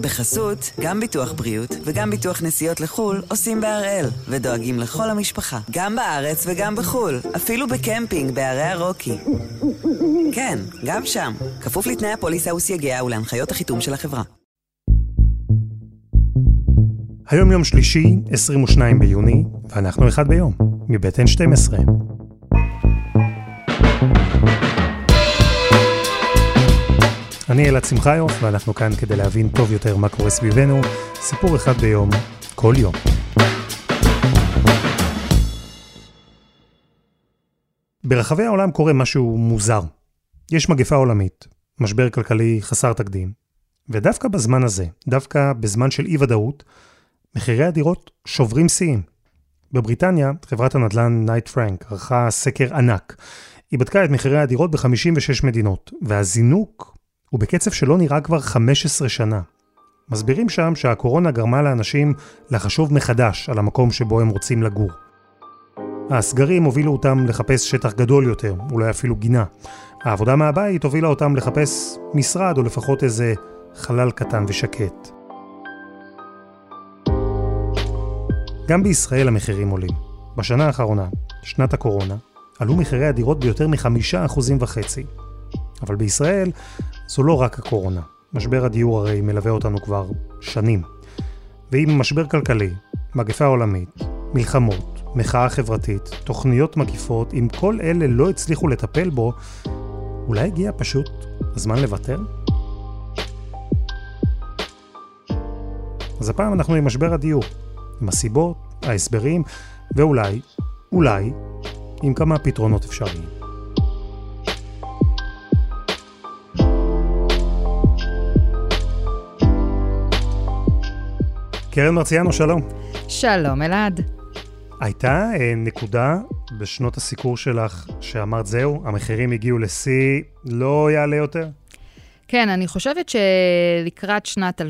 בחסות, גם ביטוח בריאות וגם ביטוח נסיעות לחו"ל עושים בהראל, ודואגים לכל המשפחה, גם בארץ וגם בחו"ל, אפילו בקמפינג בערי הרוקי. כן, גם שם, כפוף לתנאי הפוליסה וסייגיה ולהנחיות החיתום של החברה. היום יום שלישי, 22 ביוני, ואנחנו אחד ביום, מבית N12. אני אלעד שמחיוף, ואנחנו כאן כדי להבין טוב יותר מה קורה סביבנו, סיפור אחד ביום, כל יום. ברחבי העולם קורה משהו מוזר. יש מגפה עולמית, משבר כלכלי חסר תקדים, ודווקא בזמן הזה, דווקא בזמן של אי-ודאות, מחירי הדירות שוברים שיאים. בבריטניה, חברת הנדל"ן Knight Frank ערכה סקר ענק. היא בדקה את מחירי הדירות ב-56 מדינות, והזינוק הוא בקצב שלא נראה כבר 15 שנה. מסבירים שם שהקורונה גרמה לאנשים לחשוב מחדש על המקום שבו הם רוצים לגור. הסגרים הובילו אותם לחפש שטח גדול יותר, אולי אפילו גינה. העבודה מהבית הובילה אותם לחפש משרד או לפחות איזה חלל קטן ושקט. גם בישראל המחירים עולים. בשנה האחרונה, שנת הקורונה, עלו מחירי הדירות ביותר מחמישה אחוזים וחצי. אבל בישראל זו לא רק הקורונה. משבר הדיור הרי מלווה אותנו כבר שנים. ועם משבר כלכלי, מגפה עולמית, מלחמות, מחאה חברתית, תוכניות מקיפות, אם כל אלה לא הצליחו לטפל בו, אולי הגיע פשוט הזמן לוותר? אז הפעם אנחנו עם משבר הדיור, עם הסיבות, ההסברים, ואולי, אולי, עם כמה פתרונות אפשריים. קרן מרציאנו, שלום. שלום, אלעד. הייתה אה, נקודה בשנות הסיקור שלך שאמרת, זהו, המחירים הגיעו לשיא, לא יעלה יותר? כן, אני חושבת שלקראת שנת 2014-2015,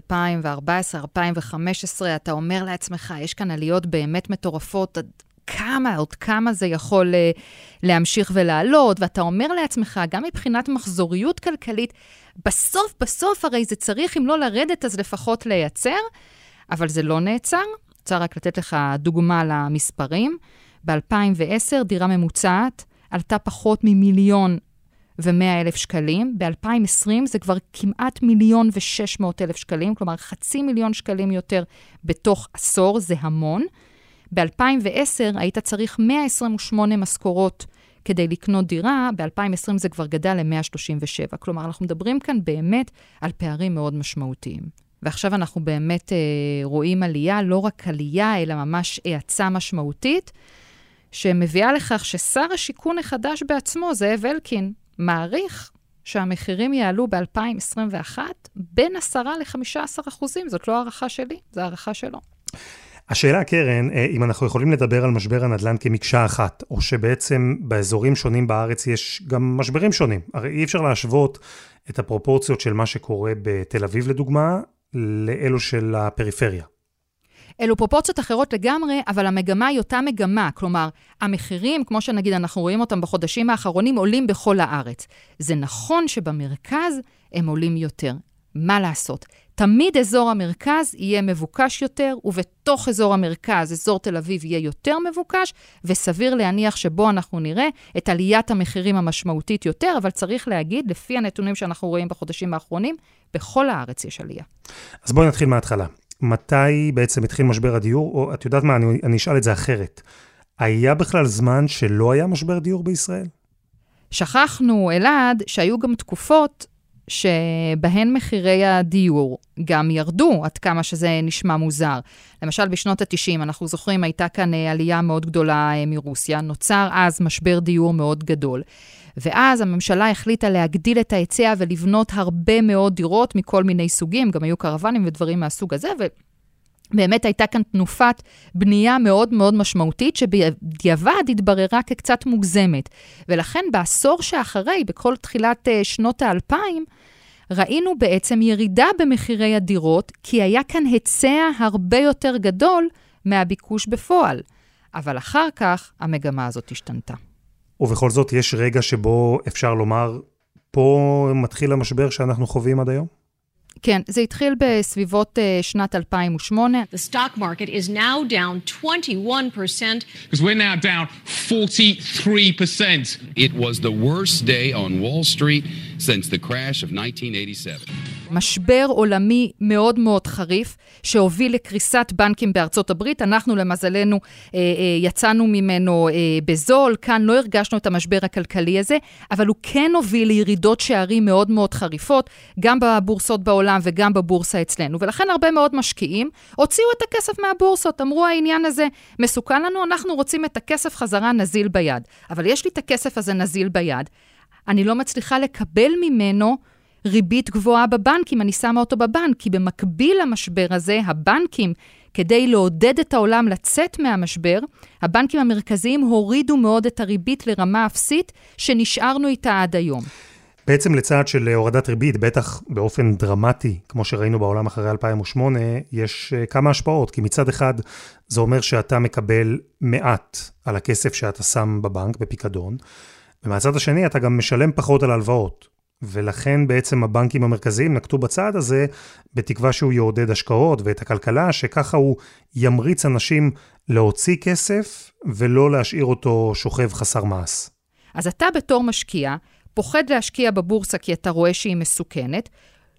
אתה אומר לעצמך, יש כאן עליות באמת מטורפות, עד כמה, עוד כמה זה יכול uh, להמשיך ולעלות, ואתה אומר לעצמך, גם מבחינת מחזוריות כלכלית, בסוף, בסוף הרי זה צריך, אם לא לרדת, אז לפחות לייצר, אבל זה לא נעצר. רוצה רק לתת לך דוגמה למספרים. ב-2010 דירה ממוצעת עלתה פחות ממיליון ו-100 אלף שקלים. ב-2020 זה כבר כמעט מיליון ו-600 אלף שקלים, כלומר חצי מיליון שקלים יותר בתוך עשור, זה המון. ב-2010 היית צריך 128 משכורות כדי לקנות דירה, ב-2020 זה כבר גדל ל-137. כלומר, אנחנו מדברים כאן באמת על פערים מאוד משמעותיים. ועכשיו אנחנו באמת אה, רואים עלייה, לא רק עלייה, אלא ממש האצה משמעותית, שמביאה לכך ששר השיכון החדש בעצמו, זאב אלקין, מעריך שהמחירים יעלו ב-2021 בין 10 ל-15 אחוזים. זאת לא הערכה שלי, זו הערכה שלו. השאלה, קרן, אה, אם אנחנו יכולים לדבר על משבר הנדל"ן כמקשה אחת, או שבעצם באזורים שונים בארץ יש גם משברים שונים. הרי אי אפשר להשוות את הפרופורציות של מה שקורה בתל אביב, לדוגמה, לאלו של הפריפריה. אלו פרופורציות אחרות לגמרי, אבל המגמה היא אותה מגמה. כלומר, המחירים, כמו שנגיד אנחנו רואים אותם בחודשים האחרונים, עולים בכל הארץ. זה נכון שבמרכז הם עולים יותר. מה לעשות? תמיד אזור המרכז יהיה מבוקש יותר, ובתוך אזור המרכז, אזור תל אביב יהיה יותר מבוקש, וסביר להניח שבו אנחנו נראה את עליית המחירים המשמעותית יותר, אבל צריך להגיד, לפי הנתונים שאנחנו רואים בחודשים האחרונים, בכל הארץ יש עלייה. אז בואי נתחיל מההתחלה. מתי בעצם התחיל משבר הדיור, או את יודעת מה, אני, אני אשאל את זה אחרת. היה בכלל זמן שלא היה משבר דיור בישראל? שכחנו, אלעד, שהיו גם תקופות שבהן מחירי הדיור גם ירדו, עד כמה שזה נשמע מוזר. למשל, בשנות ה-90, אנחנו זוכרים, הייתה כאן אה, עלייה מאוד גדולה אה, מרוסיה, נוצר אז משבר דיור מאוד גדול. ואז הממשלה החליטה להגדיל את ההיצע ולבנות הרבה מאוד דירות מכל מיני סוגים, גם היו קרוונים ודברים מהסוג הזה, ו... באמת הייתה כאן תנופת בנייה מאוד מאוד משמעותית, שבדיעבד התבררה כקצת מוגזמת. ולכן בעשור שאחרי, בכל תחילת uh, שנות האלפיים, ראינו בעצם ירידה במחירי הדירות, כי היה כאן היצע הרבה יותר גדול מהביקוש בפועל. אבל אחר כך המגמה הזאת השתנתה. ובכל זאת, יש רגע שבו אפשר לומר, פה מתחיל המשבר שאנחנו חווים עד היום? כן, זה התחיל בסביבות uh, שנת 2008. The stock market is now down 21%. Because we're now down 43%. It was the worst day on Wall Street since the crash of 1987. משבר עולמי מאוד מאוד חריף, שהוביל לקריסת בנקים בארצות הברית. אנחנו, למזלנו, אה, אה, יצאנו ממנו אה, בזול. כאן לא הרגשנו את המשבר הכלכלי הזה, אבל הוא כן הוביל לירידות שערים מאוד מאוד חריפות, גם בבורסות בעולם וגם בבורסה אצלנו. ולכן הרבה מאוד משקיעים הוציאו את הכסף מהבורסות, אמרו העניין הזה מסוכן לנו, אנחנו רוצים את הכסף חזרה נזיל ביד. אבל יש לי את הכסף הזה נזיל ביד, אני לא מצליחה לקבל ממנו ריבית גבוהה בבנקים, אני שמה אותו בבנק, כי במקביל למשבר הזה, הבנקים, כדי לעודד את העולם לצאת מהמשבר, הבנקים המרכזיים הורידו מאוד את הריבית לרמה אפסית, שנשארנו איתה עד היום. בעצם לצעד של הורדת ריבית, בטח באופן דרמטי, כמו שראינו בעולם אחרי 2008, יש אה, כמה השפעות. כי מצד אחד, זה אומר שאתה מקבל מעט על הכסף שאתה שם בבנק, בפיקדון, ומהצד השני, אתה גם משלם פחות על הלוואות. ולכן בעצם הבנקים המרכזיים נקטו בצעד הזה, בתקווה שהוא יעודד השקעות ואת הכלכלה, שככה הוא ימריץ אנשים להוציא כסף ולא להשאיר אותו שוכב חסר מעש. אז אתה בתור משקיע, פוחד להשקיע בבורסה כי אתה רואה שהיא מסוכנת,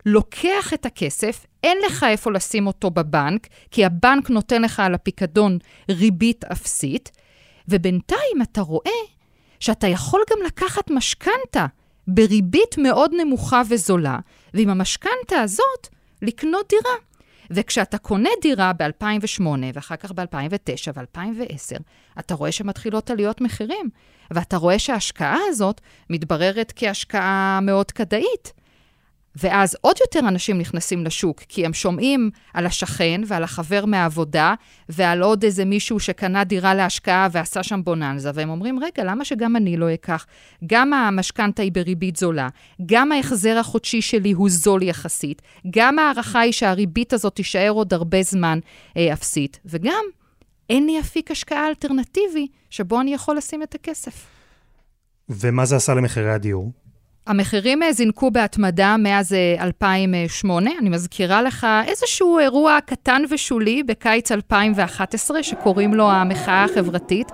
לוקח את הכסף, אין לך איפה לשים אותו בבנק, כי הבנק נותן לך על הפיקדון ריבית אפסית, ובינתיים אתה רואה שאתה יכול גם לקחת משכנתה בריבית מאוד נמוכה וזולה, ועם המשכנתה הזאת לקנות דירה. וכשאתה קונה דירה ב-2008, ואחר כך ב-2009 ו-2010, אתה רואה שמתחילות עליות מחירים, ואתה רואה שההשקעה הזאת מתבררת כהשקעה מאוד כדאית. ואז עוד יותר אנשים נכנסים לשוק, כי הם שומעים על השכן ועל החבר מהעבודה, ועל עוד איזה מישהו שקנה דירה להשקעה ועשה שם בוננזה, והם אומרים, רגע, למה שגם אני לא אקח? גם המשכנתה היא בריבית זולה, גם ההחזר החודשי שלי הוא זול יחסית, גם ההערכה היא שהריבית הזאת תישאר עוד הרבה זמן אה, אפסית, וגם אין לי אפיק השקעה אלטרנטיבי שבו אני יכול לשים את הכסף. ומה זה עשה למחירי הדיור? המחירים אה, זינקו בהתמדה מאז 2008. אה, אני מזכירה לך איזשהו אירוע קטן ושולי בקיץ 2011, שקוראים לו המחאה החברתית.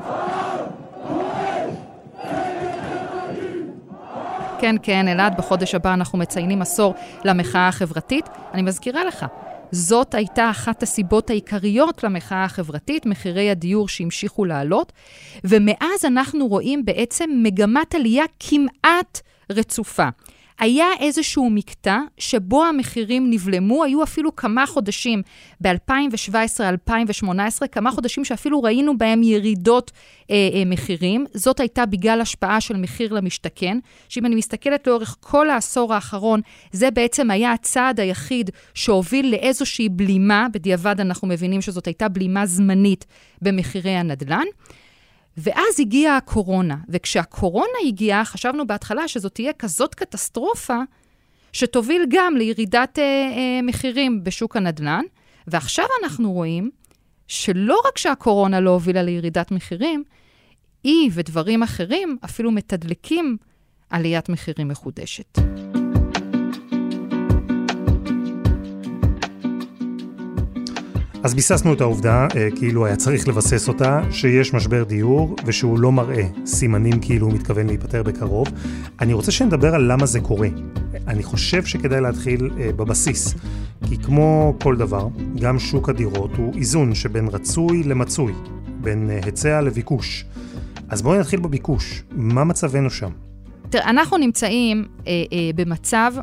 כן, כן, אלעד, בחודש הבא אנחנו מציינים עשור למחאה החברתית. אני מזכירה לך, זאת הייתה אחת הסיבות העיקריות למחאה החברתית, מחירי הדיור שהמשיכו לעלות, ומאז אנחנו רואים בעצם מגמת עלייה כמעט רצופה. היה איזשהו מקטע שבו המחירים נבלמו, היו אפילו כמה חודשים ב-2017-2018, כמה חודשים שאפילו ראינו בהם ירידות אה, אה, מחירים. זאת הייתה בגלל השפעה של מחיר למשתכן, שאם אני מסתכלת לאורך כל העשור האחרון, זה בעצם היה הצעד היחיד שהוביל לאיזושהי בלימה, בדיעבד אנחנו מבינים שזאת הייתה בלימה זמנית במחירי הנדל"ן. ואז הגיעה הקורונה, וכשהקורונה הגיעה, חשבנו בהתחלה שזאת תהיה כזאת קטסטרופה, שתוביל גם לירידת אה, אה, מחירים בשוק הנדל"ן, ועכשיו אנחנו רואים שלא רק שהקורונה לא הובילה לירידת מחירים, היא ודברים אחרים אפילו מתדלקים עליית מחירים מחודשת. אז ביססנו את העובדה, אה, כאילו היה צריך לבסס אותה, שיש משבר דיור ושהוא לא מראה סימנים כאילו הוא מתכוון להיפטר בקרוב. אני רוצה שנדבר על למה זה קורה. אני חושב שכדאי להתחיל אה, בבסיס, כי כמו כל דבר, גם שוק הדירות הוא איזון שבין רצוי למצוי, בין אה, היצע לביקוש. אז בואי נתחיל בביקוש. מה מצבנו שם? תראה, אנחנו נמצאים אה, אה, במצב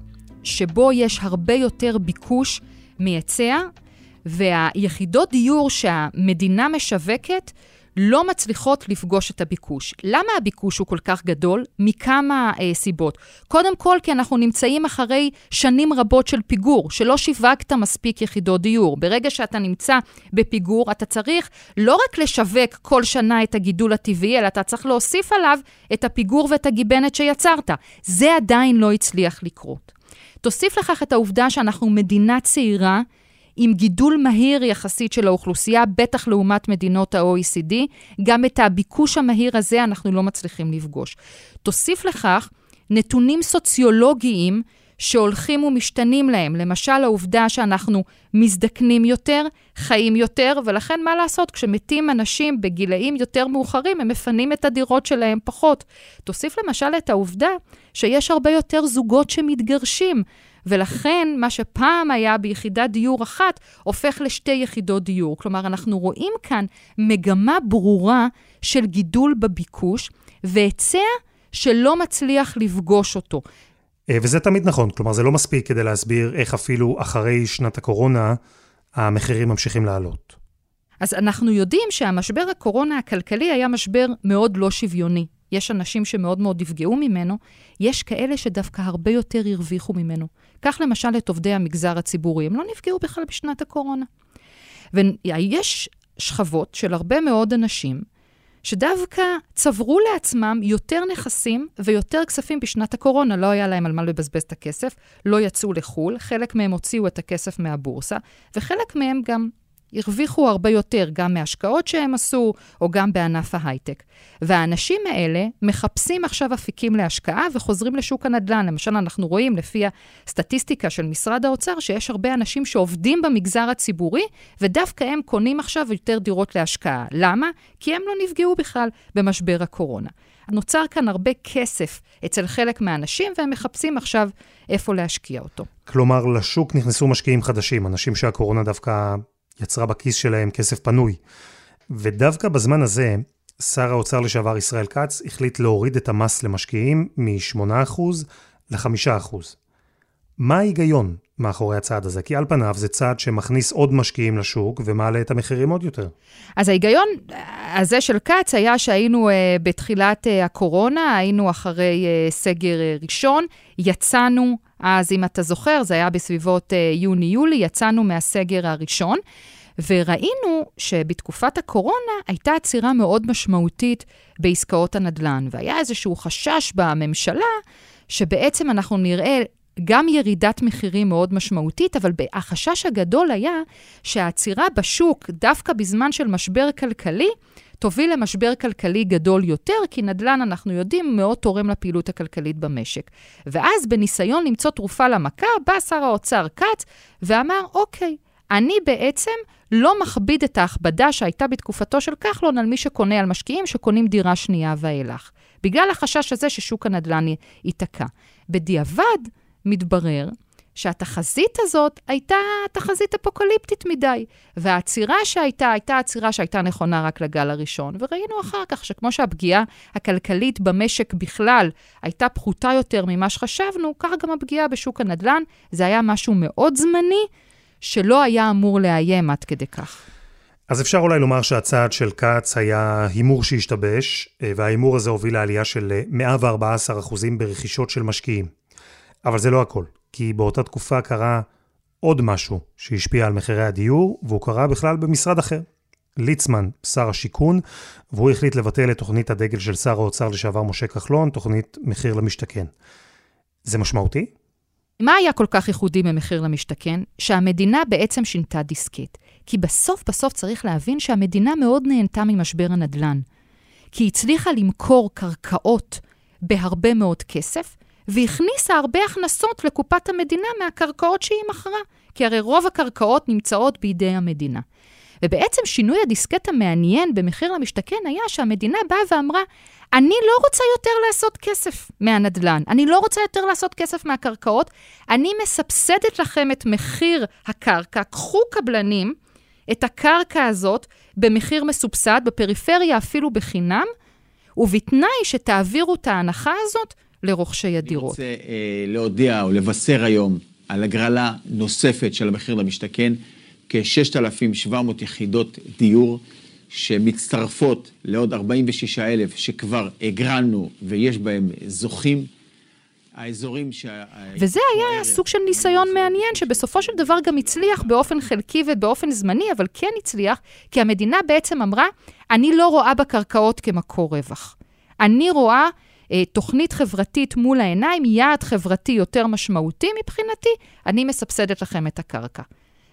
שבו יש הרבה יותר ביקוש מהיצע, והיחידות דיור שהמדינה משווקת לא מצליחות לפגוש את הביקוש. למה הביקוש הוא כל כך גדול? מכמה אה, סיבות. קודם כל, כי אנחנו נמצאים אחרי שנים רבות של פיגור, שלא שיווקת מספיק יחידות דיור. ברגע שאתה נמצא בפיגור, אתה צריך לא רק לשווק כל שנה את הגידול הטבעי, אלא אתה צריך להוסיף עליו את הפיגור ואת הגיבנת שיצרת. זה עדיין לא הצליח לקרות. תוסיף לכך את העובדה שאנחנו מדינה צעירה, עם גידול מהיר יחסית של האוכלוסייה, בטח לעומת מדינות ה-OECD, גם את הביקוש המהיר הזה אנחנו לא מצליחים לפגוש. תוסיף לכך נתונים סוציולוגיים שהולכים ומשתנים להם. למשל, העובדה שאנחנו מזדקנים יותר, חיים יותר, ולכן מה לעשות? כשמתים אנשים בגילאים יותר מאוחרים, הם מפנים את הדירות שלהם פחות. תוסיף למשל את העובדה שיש הרבה יותר זוגות שמתגרשים. ולכן מה שפעם היה ביחידת דיור אחת, הופך לשתי יחידות דיור. כלומר, אנחנו רואים כאן מגמה ברורה של גידול בביקוש, והיצע שלא מצליח לפגוש אותו. אה, וזה תמיד נכון, כלומר זה לא מספיק כדי להסביר איך אפילו אחרי שנת הקורונה המחירים ממשיכים לעלות. אז אנחנו יודעים שהמשבר הקורונה הכלכלי היה משבר מאוד לא שוויוני. יש אנשים שמאוד מאוד נפגעו ממנו, יש כאלה שדווקא הרבה יותר הרוויחו ממנו. קח למשל את עובדי המגזר הציבורי, הם לא נפגעו בכלל בשנת הקורונה. ויש שכבות של הרבה מאוד אנשים שדווקא צברו לעצמם יותר נכסים ויותר כספים בשנת הקורונה. לא היה להם על מה לבזבז את הכסף, לא יצאו לחו"ל, חלק מהם הוציאו את הכסף מהבורסה, וחלק מהם גם הרוויחו הרבה יותר, גם מהשקעות שהם עשו, או גם בענף ההייטק. והאנשים האלה מחפשים עכשיו אפיקים להשקעה וחוזרים לשוק הנדל"ן. למשל, אנחנו רואים לפי הסטטיסטיקה של משרד האוצר, שיש הרבה אנשים שעובדים במגזר הציבורי, ודווקא הם קונים עכשיו יותר דירות להשקעה. למה? כי הם לא נפגעו בכלל במשבר הקורונה. נוצר כאן הרבה כסף אצל חלק מהאנשים, והם מחפשים עכשיו איפה להשקיע אותו. כלומר, לשוק נכנסו משקיעים חדשים, אנשים שהקורונה דווקא יצרה בכיס שלהם כסף פנוי. ודווקא בזמן הזה, שר האוצר לשעבר ישראל כץ החליט להוריד את המס למשקיעים מ-8% ל-5%. מה ההיגיון מאחורי הצעד הזה? כי על פניו זה צעד שמכניס עוד משקיעים לשוק ומעלה את המחירים עוד יותר. אז ההיגיון הזה של כץ היה שהיינו uh, בתחילת uh, הקורונה, היינו אחרי סגר ראשון, יצאנו אז אם אתה זוכר, זה היה בסביבות יוני-יולי, יצאנו מהסגר הראשון, וראינו שבתקופת הקורונה הייתה עצירה מאוד משמעותית בעסקאות הנדל"ן, והיה איזשהו חשש בממשלה שבעצם אנחנו נראה גם ירידת מחירים מאוד משמעותית, אבל החשש הגדול היה שהעצירה בשוק, דווקא בזמן של משבר כלכלי, תוביל למשבר כלכלי גדול יותר, כי נדל"ן, אנחנו יודעים, מאוד תורם לפעילות הכלכלית במשק. ואז, בניסיון למצוא תרופה למכה, בא שר האוצר כץ ואמר, אוקיי, אני בעצם לא מכביד את ההכבדה שהייתה בתקופתו של כחלון על מי שקונה, על משקיעים שקונים דירה שנייה ואילך. בגלל החשש הזה ששוק הנדל"ן ייתקע. בדיעבד, מתברר שהתחזית הזאת הייתה תחזית אפוקליפטית מדי. והעצירה שהייתה, הייתה עצירה שהייתה נכונה רק לגל הראשון. וראינו אחר כך שכמו שהפגיעה הכלכלית במשק בכלל הייתה פחותה יותר ממה שחשבנו, כך גם הפגיעה בשוק הנדל"ן. זה היה משהו מאוד זמני, שלא היה אמור לאיים עד כדי כך. אז אפשר אולי לומר שהצעד של כץ היה הימור שהשתבש, וההימור הזה הוביל לעלייה של 114% ברכישות של משקיעים. אבל זה לא הכל, כי באותה תקופה קרה עוד משהו שהשפיע על מחירי הדיור, והוא קרה בכלל במשרד אחר. ליצמן, שר השיכון, והוא החליט לבטל את תוכנית הדגל של שר האוצר לשעבר משה כחלון, תוכנית מחיר למשתכן. זה משמעותי? מה היה כל כך ייחודי במחיר למשתכן? שהמדינה בעצם שינתה דיסקט. כי בסוף בסוף צריך להבין שהמדינה מאוד נהנתה ממשבר הנדל"ן. כי היא הצליחה למכור קרקעות בהרבה מאוד כסף, והכניסה הרבה הכנסות לקופת המדינה מהקרקעות שהיא מכרה, כי הרי רוב הקרקעות נמצאות בידי המדינה. ובעצם שינוי הדיסקט המעניין במחיר למשתכן היה שהמדינה באה ואמרה, אני לא רוצה יותר לעשות כסף מהנדל"ן, אני לא רוצה יותר לעשות כסף מהקרקעות, אני מסבסדת לכם את מחיר הקרקע, קחו קבלנים את הקרקע הזאת במחיר מסובסד, בפריפריה אפילו בחינם, ובתנאי שתעבירו את ההנחה הזאת לרוכשי הדירות. אני רוצה אה, להודיע או לבשר היום על הגרלה נוספת של המחיר למשתכן, כ-6,700 יחידות דיור שמצטרפות לעוד 46,000 שכבר הגרלנו ויש בהם זוכים. האזורים שה... וזה היה סוג של ניסיון מעניין, שבסופו של דבר גם הצליח באופן חלקי ובאופן זמני, אבל כן הצליח, כי המדינה בעצם אמרה, אני לא רואה בקרקעות כמקור רווח. אני רואה אה, תוכנית חברתית מול העיניים, יעד חברתי יותר משמעותי מבחינתי, אני מסבסדת לכם את הקרקע.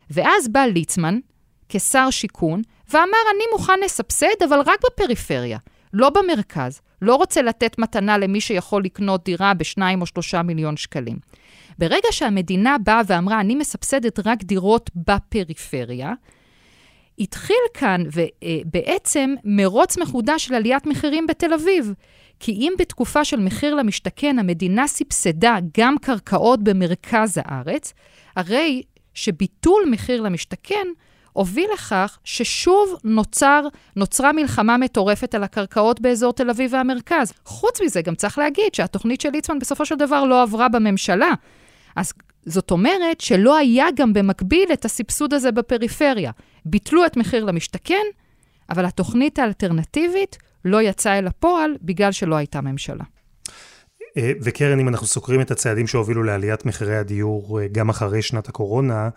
ואז בא ליצמן, כשר שיכון, ואמר, אני מוכן לסבסד, אבל רק בפריפריה, לא במרכז. לא רוצה לתת מתנה למי שיכול לקנות דירה בשניים או שלושה מיליון שקלים. ברגע שהמדינה באה ואמרה, אני מסבסדת רק דירות בפריפריה, התחיל כאן ובעצם מרוץ מחודש של עליית מחירים בתל אביב. כי אם בתקופה של מחיר למשתכן המדינה סבסדה גם קרקעות במרכז הארץ, הרי שביטול מחיר למשתכן הוביל לכך ששוב נוצר, נוצרה מלחמה מטורפת על הקרקעות באזור תל אביב והמרכז. חוץ מזה, גם צריך להגיד שהתוכנית של ליצמן בסופו של דבר לא עברה בממשלה. אז זאת אומרת שלא היה גם במקביל את הסבסוד הזה בפריפריה. ביטלו את מחיר למשתכן, אבל התוכנית האלטרנטיבית לא יצאה אל הפועל בגלל שלא הייתה ממשלה. אה, וקרן, אם אנחנו סוקרים את הצעדים שהובילו לעליית מחירי הדיור אה, גם אחרי שנת הקורונה,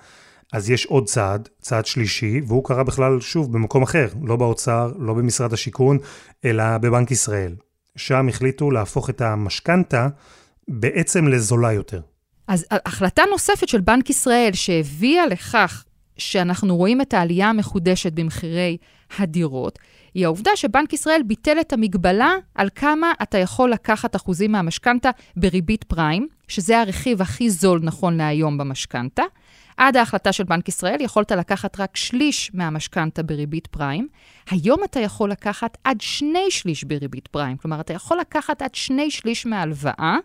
אז יש עוד צעד, צעד שלישי, והוא קרה בכלל, שוב, במקום אחר, לא באוצר, לא במשרד השיכון, אלא בבנק ישראל. שם החליטו להפוך את המשכנתה בעצם לזולה יותר. אז החלטה נוספת של בנק ישראל שהביאה לכך שאנחנו רואים את העלייה המחודשת במחירי הדירות, היא העובדה שבנק ישראל ביטל את המגבלה על כמה אתה יכול לקחת אחוזים מהמשכנתה בריבית פריים, שזה הרכיב הכי זול נכון להיום במשכנתה. עד ההחלטה של בנק ישראל יכולת לקחת רק שליש מהמשכנתה בריבית פריים. היום אתה יכול לקחת עד שני שליש בריבית פריים. כלומר, אתה יכול לקחת עד שני שליש מההלוואה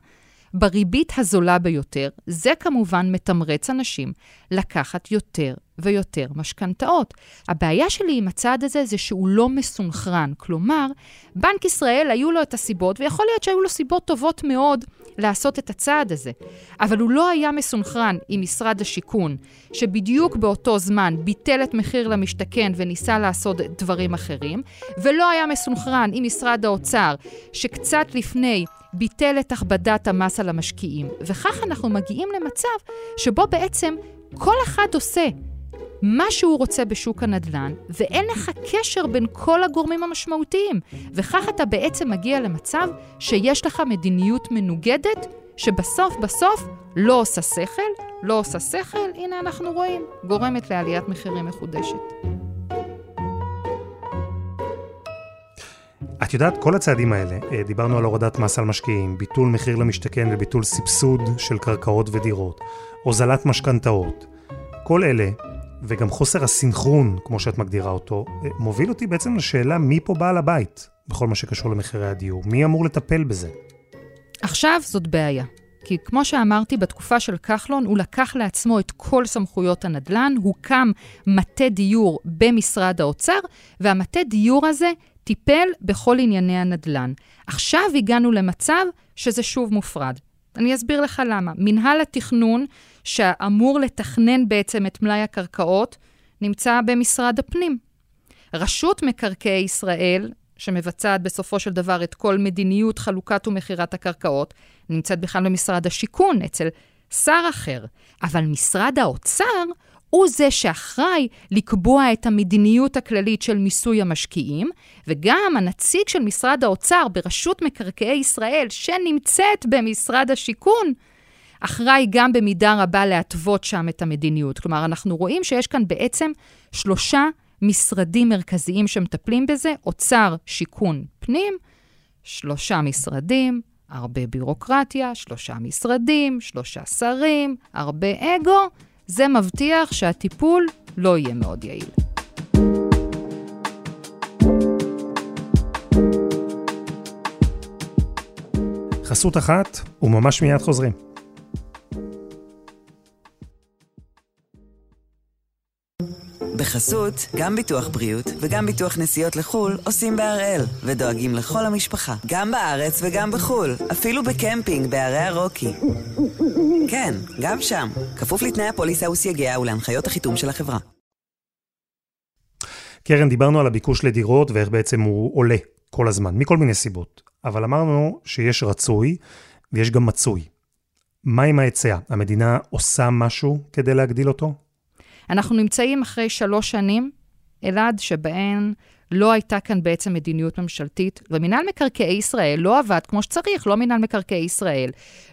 בריבית הזולה ביותר. זה כמובן מתמרץ אנשים לקחת יותר ויותר משכנתאות. הבעיה שלי עם הצעד הזה זה שהוא לא מסונכרן. כלומר, בנק ישראל היו לו את הסיבות, ויכול להיות שהיו לו סיבות טובות מאוד לעשות את הצעד הזה. אבל הוא לא היה מסונכרן עם משרד השיכון, שבדיוק באותו זמן ביטל את מחיר למשתכן וניסה לעשות דברים אחרים, ולא היה מסונכרן עם משרד האוצר, שקצת לפני ביטל את הכבדת המס על המשקיעים. וכך אנחנו מגיעים למצב שבו בעצם כל אחד עושה מה שהוא רוצה בשוק הנדל"ן, ואין לך קשר בין כל הגורמים המשמעותיים. וכך אתה בעצם מגיע למצב שיש לך מדיניות מנוגדת, שבסוף בסוף לא עושה שכל, לא עושה שכל, הנה אנחנו רואים, גורמת לעליית מחירים מחודשת. את יודעת, כל הצעדים האלה, אה, דיברנו על הורדת מס על משקיעים, ביטול מחיר למשתכן וביטול סבסוד של קרקעות ודירות, הוזלת משכנתאות, כל אלה וגם חוסר הסינכרון, כמו שאת מגדירה אותו, מוביל אותי בעצם לשאלה מי פה בעל הבית בכל מה שקשור למחירי הדיור. מי אמור לטפל בזה? עכשיו זאת בעיה. כי כמו שאמרתי, בתקופה של כחלון הוא לקח לעצמו את כל סמכויות הנדל"ן, הוקם מטה דיור במשרד האוצר, והמטה דיור הזה טיפל בכל ענייני הנדל"ן. עכשיו הגענו למצב שזה שוב מופרד. אני אסביר לך למה. מנהל התכנון שאמור לתכנן בעצם את מלאי הקרקעות, נמצא במשרד הפנים. רשות מקרקעי ישראל, שמבצעת בסופו של דבר את כל מדיניות חלוקת ומכירת הקרקעות, נמצאת בכלל במשרד השיכון, אצל שר אחר. אבל משרד האוצר הוא זה שאחראי לקבוע את המדיניות הכללית של מיסוי המשקיעים, וגם הנציג של משרד האוצר ברשות מקרקעי ישראל, שנמצאת במשרד השיכון, אחראי גם במידה רבה להתוות שם את המדיניות. כלומר, אנחנו רואים שיש כאן בעצם שלושה משרדים מרכזיים שמטפלים בזה, אוצר, שיכון, פנים, שלושה משרדים, הרבה בירוקרטיה, שלושה משרדים, שלושה שרים, הרבה אגו, זה מבטיח שהטיפול לא יהיה מאוד יעיל. חסות אחת, וממש מיד חוזרים. בחסות, גם ביטוח בריאות וגם ביטוח נסיעות לחו"ל עושים בהראל, ודואגים לכל המשפחה, גם בארץ וגם בחו"ל, אפילו בקמפינג בערי הרוקי. כן, גם שם, כפוף לתנאי הפוליסה וסייגיה ולהנחיות החיתום של החברה. קרן, דיברנו על הביקוש לדירות ואיך בעצם הוא עולה כל הזמן, מכל מיני סיבות. אבל אמרנו שיש רצוי ויש גם מצוי. מה עם ההיצע? המדינה עושה משהו כדי להגדיל אותו? אנחנו נמצאים אחרי שלוש שנים, אלעד, שבהן לא הייתה כאן בעצם מדיניות ממשלתית, ומינהל מקרקעי ישראל לא עבד כמו שצריך, לא מינהל מקרקעי ישראל,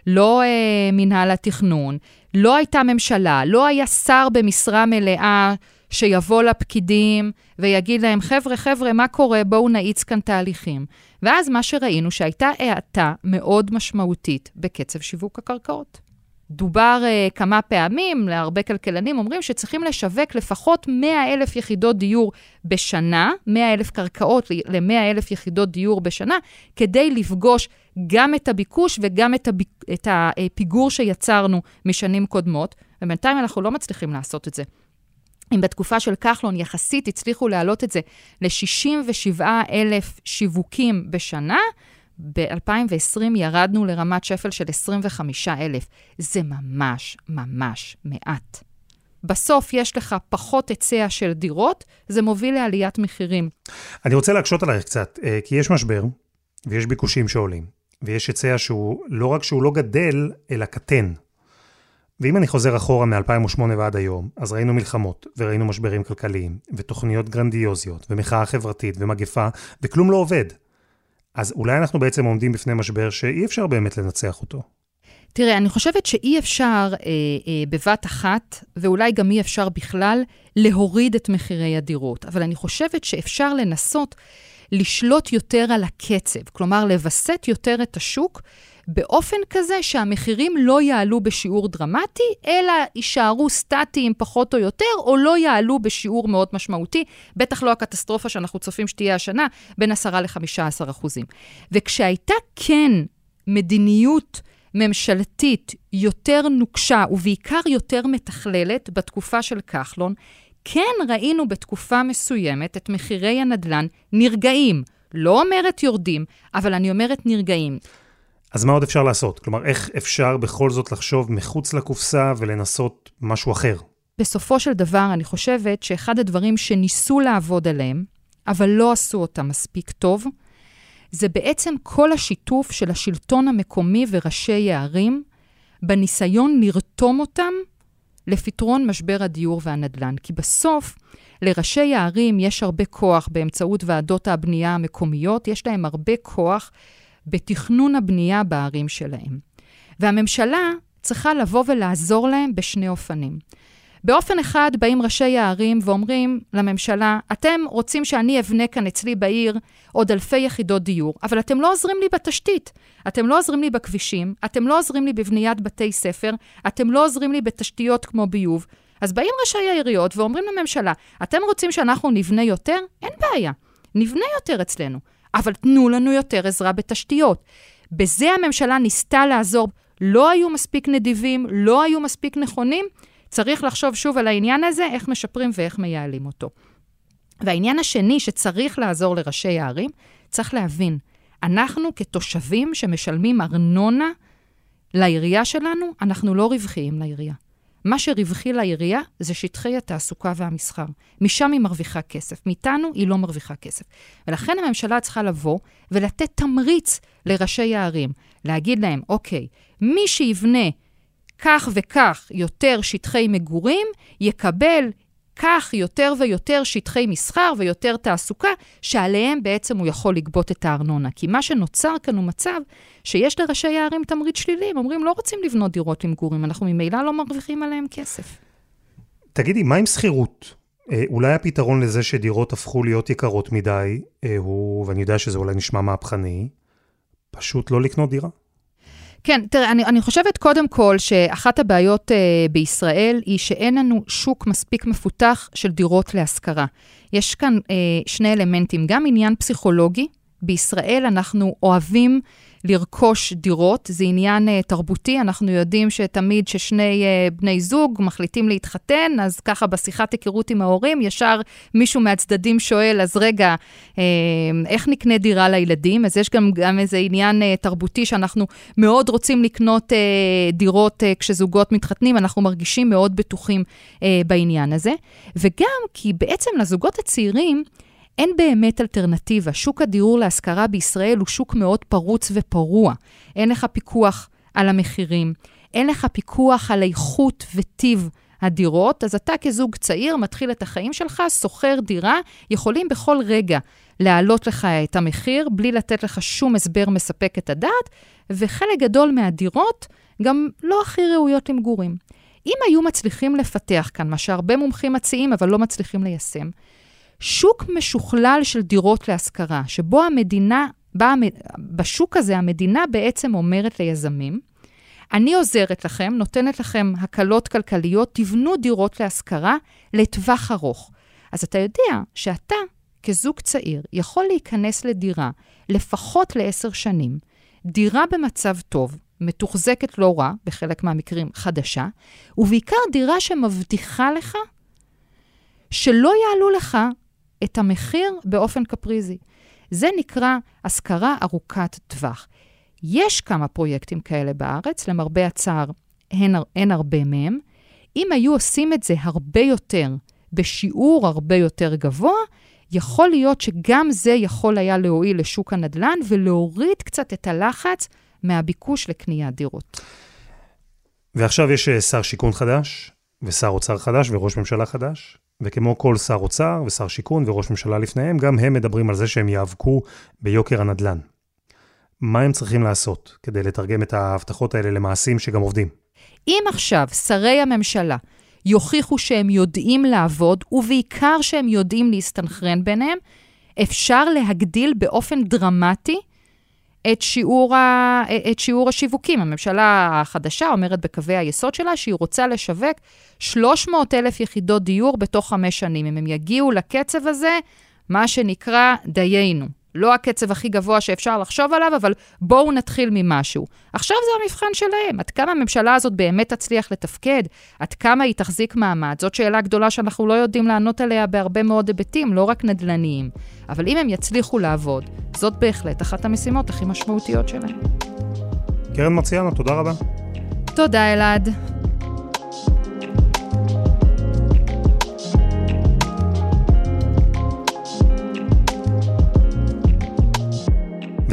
לא אה, מינהל התכנון, לא הייתה ממשלה, לא היה שר במשרה מלאה שיבוא לפקידים ויגיד להם, חבר'ה, חבר'ה, מה קורה? בואו נאיץ כאן תהליכים. ואז מה שראינו, שהייתה האטה מאוד משמעותית בקצב שיווק הקרקעות. דובר uh, כמה פעמים, להרבה כלכלנים אומרים שצריכים לשווק לפחות 100 אלף יחידות דיור בשנה, 100 אלף קרקעות ל-100 אלף יחידות דיור בשנה, כדי לפגוש גם את הביקוש וגם את, הב... את הפיגור שיצרנו משנים קודמות, ובינתיים אנחנו לא מצליחים לעשות את זה. אם בתקופה של כחלון יחסית הצליחו להעלות את זה ל-67 אלף שיווקים בשנה, ב-2020 ירדנו לרמת שפל של 25 אלף. זה ממש ממש מעט. בסוף יש לך פחות היצע של דירות, זה מוביל לעליית מחירים. אני רוצה להקשות עלייך קצת, אה, כי יש משבר, ויש ביקושים שעולים, ויש היצע שהוא לא רק שהוא לא גדל, אלא קטן. ואם אני חוזר אחורה מ-2008 ועד היום, אז ראינו מלחמות, וראינו משברים כלכליים, ותוכניות גרנדיוזיות, ומחאה חברתית, ומגפה, וכלום לא עובד. אז אולי אנחנו בעצם עומדים בפני משבר שאי אפשר באמת לנצח אותו. תראה, אני חושבת שאי אפשר אה, אה, בבת אחת, ואולי גם אי אפשר בכלל, להוריד את מחירי הדירות. אבל אני חושבת שאפשר לנסות לשלוט יותר על הקצב, כלומר, לווסת יותר את השוק באופן כזה שהמחירים לא יעלו בשיעור דרמטי, אלא יישארו סטטיים פחות או יותר, או לא יעלו בשיעור מאוד משמעותי, בטח לא הקטסטרופה שאנחנו צופים שתהיה השנה, בין 10 ל-15 אחוזים. וכשהייתה כן מדיניות ממשלתית יותר נוקשה, ובעיקר יותר מתכללת, בתקופה של כחלון, כן ראינו בתקופה מסוימת את מחירי הנדל"ן נרגעים. לא אומרת יורדים, אבל אני אומרת נרגעים. אז מה עוד אפשר לעשות? כלומר, איך אפשר בכל זאת לחשוב מחוץ לקופסה ולנסות משהו אחר? בסופו של דבר, אני חושבת שאחד הדברים שניסו לעבוד עליהם, אבל לא עשו אותם מספיק טוב, זה בעצם כל השיתוף של השלטון המקומי וראשי הערים בניסיון לרתום אותם לפתרון משבר הדיור והנדל"ן. כי בסוף, לראשי הערים יש הרבה כוח באמצעות ועדות הבנייה המקומיות, יש להם הרבה כוח בתכנון הבנייה בערים שלהם. והממשלה צריכה לבוא ולעזור להם בשני אופנים. באופן אחד באים ראשי הערים ואומרים לממשלה, אתם רוצים שאני אבנה כאן אצלי בעיר עוד אלפי יחידות דיור, אבל אתם לא עוזרים לי בתשתית. אתם לא עוזרים לי בכבישים, אתם לא עוזרים לי בבניית בתי ספר, אתם לא עוזרים לי בתשתיות כמו ביוב. אז באים ראשי העיריות ואומרים לממשלה, אתם רוצים שאנחנו נבנה יותר? אין בעיה, נבנה יותר אצלנו. אבל תנו לנו יותר עזרה בתשתיות. בזה הממשלה ניסתה לעזור. לא היו מספיק נדיבים, לא היו מספיק נכונים. צריך לחשוב שוב על העניין הזה, איך משפרים ואיך מייעלים אותו. והעניין השני שצריך לעזור לראשי הערים, צריך להבין, אנחנו כתושבים שמשלמים ארנונה לעירייה שלנו, אנחנו לא רווחיים לעירייה. מה שרווחי לעירייה זה שטחי התעסוקה והמסחר. משם היא מרוויחה כסף, מאיתנו היא לא מרוויחה כסף. ולכן הממשלה צריכה לבוא ולתת תמריץ לראשי הערים, להגיד להם, אוקיי, מי שיבנה כך וכך יותר שטחי מגורים, יקבל כך יותר ויותר שטחי מסחר ויותר תעסוקה, שעליהם בעצם הוא יכול לגבות את הארנונה. כי מה שנוצר כאן הוא מצב שיש לראשי הערים תמריץ שלילי, הם אומרים, לא רוצים לבנות דירות למגורים, אנחנו ממילא לא מרוויחים עליהם כסף. תגידי, מה עם שכירות? אה, אולי הפתרון לזה שדירות הפכו להיות יקרות מדי, אה, הוא, ואני יודע שזה אולי נשמע מהפכני, פשוט לא לקנות דירה? כן, תראה, אני, אני חושבת קודם כל שאחת הבעיות אה, בישראל היא שאין לנו שוק מספיק מפותח של דירות להשכרה. יש כאן אה, שני אלמנטים, גם עניין פסיכולוגי, בישראל אנחנו אוהבים לרכוש דירות, זה עניין uh, תרבותי, אנחנו יודעים שתמיד כששני uh, בני זוג מחליטים להתחתן, אז ככה בשיחת היכרות עם ההורים, ישר מישהו מהצדדים שואל, אז רגע, uh, איך נקנה דירה לילדים? אז יש גם, גם איזה עניין תרבותי שאנחנו מאוד רוצים לקנות דירות כשזוגות מתחתנים, אנחנו מרגישים מאוד בטוחים בעניין הזה. וגם כי בעצם לזוגות הצעירים, אין באמת אלטרנטיבה. שוק הדיור להשכרה בישראל הוא שוק מאוד פרוץ ופרוע. אין לך פיקוח על המחירים, אין לך פיקוח על איכות וטיב הדירות, אז אתה כזוג צעיר מתחיל את החיים שלך, שוכר דירה, יכולים בכל רגע להעלות לך את המחיר בלי לתת לך שום הסבר מספק את הדעת, וחלק גדול מהדירות גם לא הכי ראויות למגורים. אם היו מצליחים לפתח כאן, מה שהרבה מומחים מציעים אבל לא מצליחים ליישם, שוק משוכלל של דירות להשכרה, שבו המדינה, בא, בשוק הזה המדינה בעצם אומרת ליזמים, אני עוזרת לכם, נותנת לכם הקלות כלכליות, תבנו דירות להשכרה לטווח ארוך. אז אתה יודע שאתה, כזוג צעיר, יכול להיכנס לדירה לפחות לעשר שנים, דירה במצב טוב, מתוחזקת לא רע, בחלק מהמקרים חדשה, ובעיקר דירה שמבטיחה לך שלא יעלו לך את המחיר באופן קפריזי. זה נקרא השכרה ארוכת טווח. יש כמה פרויקטים כאלה בארץ, למרבה הצער, אין, אין הרבה מהם. אם היו עושים את זה הרבה יותר, בשיעור הרבה יותר גבוה, יכול להיות שגם זה יכול היה להועיל לשוק הנדל"ן ולהוריד קצת את הלחץ מהביקוש לקניית דירות. ועכשיו יש אה, שר שיכון חדש, ושר אוצר חדש וראש ממשלה חדש, וכמו כל שר אוצר ושר שיכון וראש ממשלה לפניהם, גם הם מדברים על זה שהם יאבקו ביוקר הנדל"ן. מה הם צריכים לעשות כדי לתרגם את ההבטחות האלה למעשים שגם עובדים? אם עכשיו שרי הממשלה יוכיחו שהם יודעים לעבוד, ובעיקר שהם יודעים להסתנכרן ביניהם, אפשר להגדיל באופן דרמטי את שיעור, ה... את שיעור השיווקים. הממשלה החדשה אומרת בקווי היסוד שלה שהיא רוצה לשווק 300 אלף יחידות דיור בתוך חמש שנים. אם הם יגיעו לקצב הזה, מה שנקרא דיינו. לא הקצב הכי גבוה שאפשר לחשוב עליו, אבל בואו נתחיל ממשהו. עכשיו זה המבחן שלהם, עד כמה הממשלה הזאת באמת תצליח לתפקד, עד כמה היא תחזיק מעמד. זאת שאלה גדולה שאנחנו לא יודעים לענות עליה בהרבה מאוד היבטים, לא רק נדל"ניים. אבל אם הם יצליחו לעבוד, זאת בהחלט אחת המשימות הכי משמעותיות שלהם. קרן מרציאנו, תודה רבה. תודה, אלעד.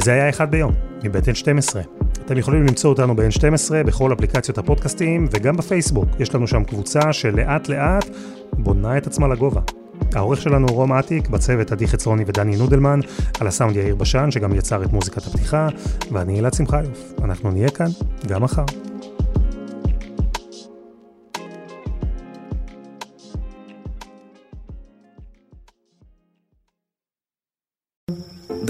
וזה היה אחד ביום, מבית N12. אתם יכולים למצוא אותנו ב-N12 בכל אפליקציות הפודקאסטים וגם בפייסבוק. יש לנו שם קבוצה שלאט לאט בונה את עצמה לגובה. העורך שלנו הוא רום אטיק, בצוות עדי חצרוני ודני נודלמן, על הסאונד יאיר בשן שגם יצר את מוזיקת הפתיחה, ואני אלעד שמחיוף. אנחנו נהיה כאן גם מחר.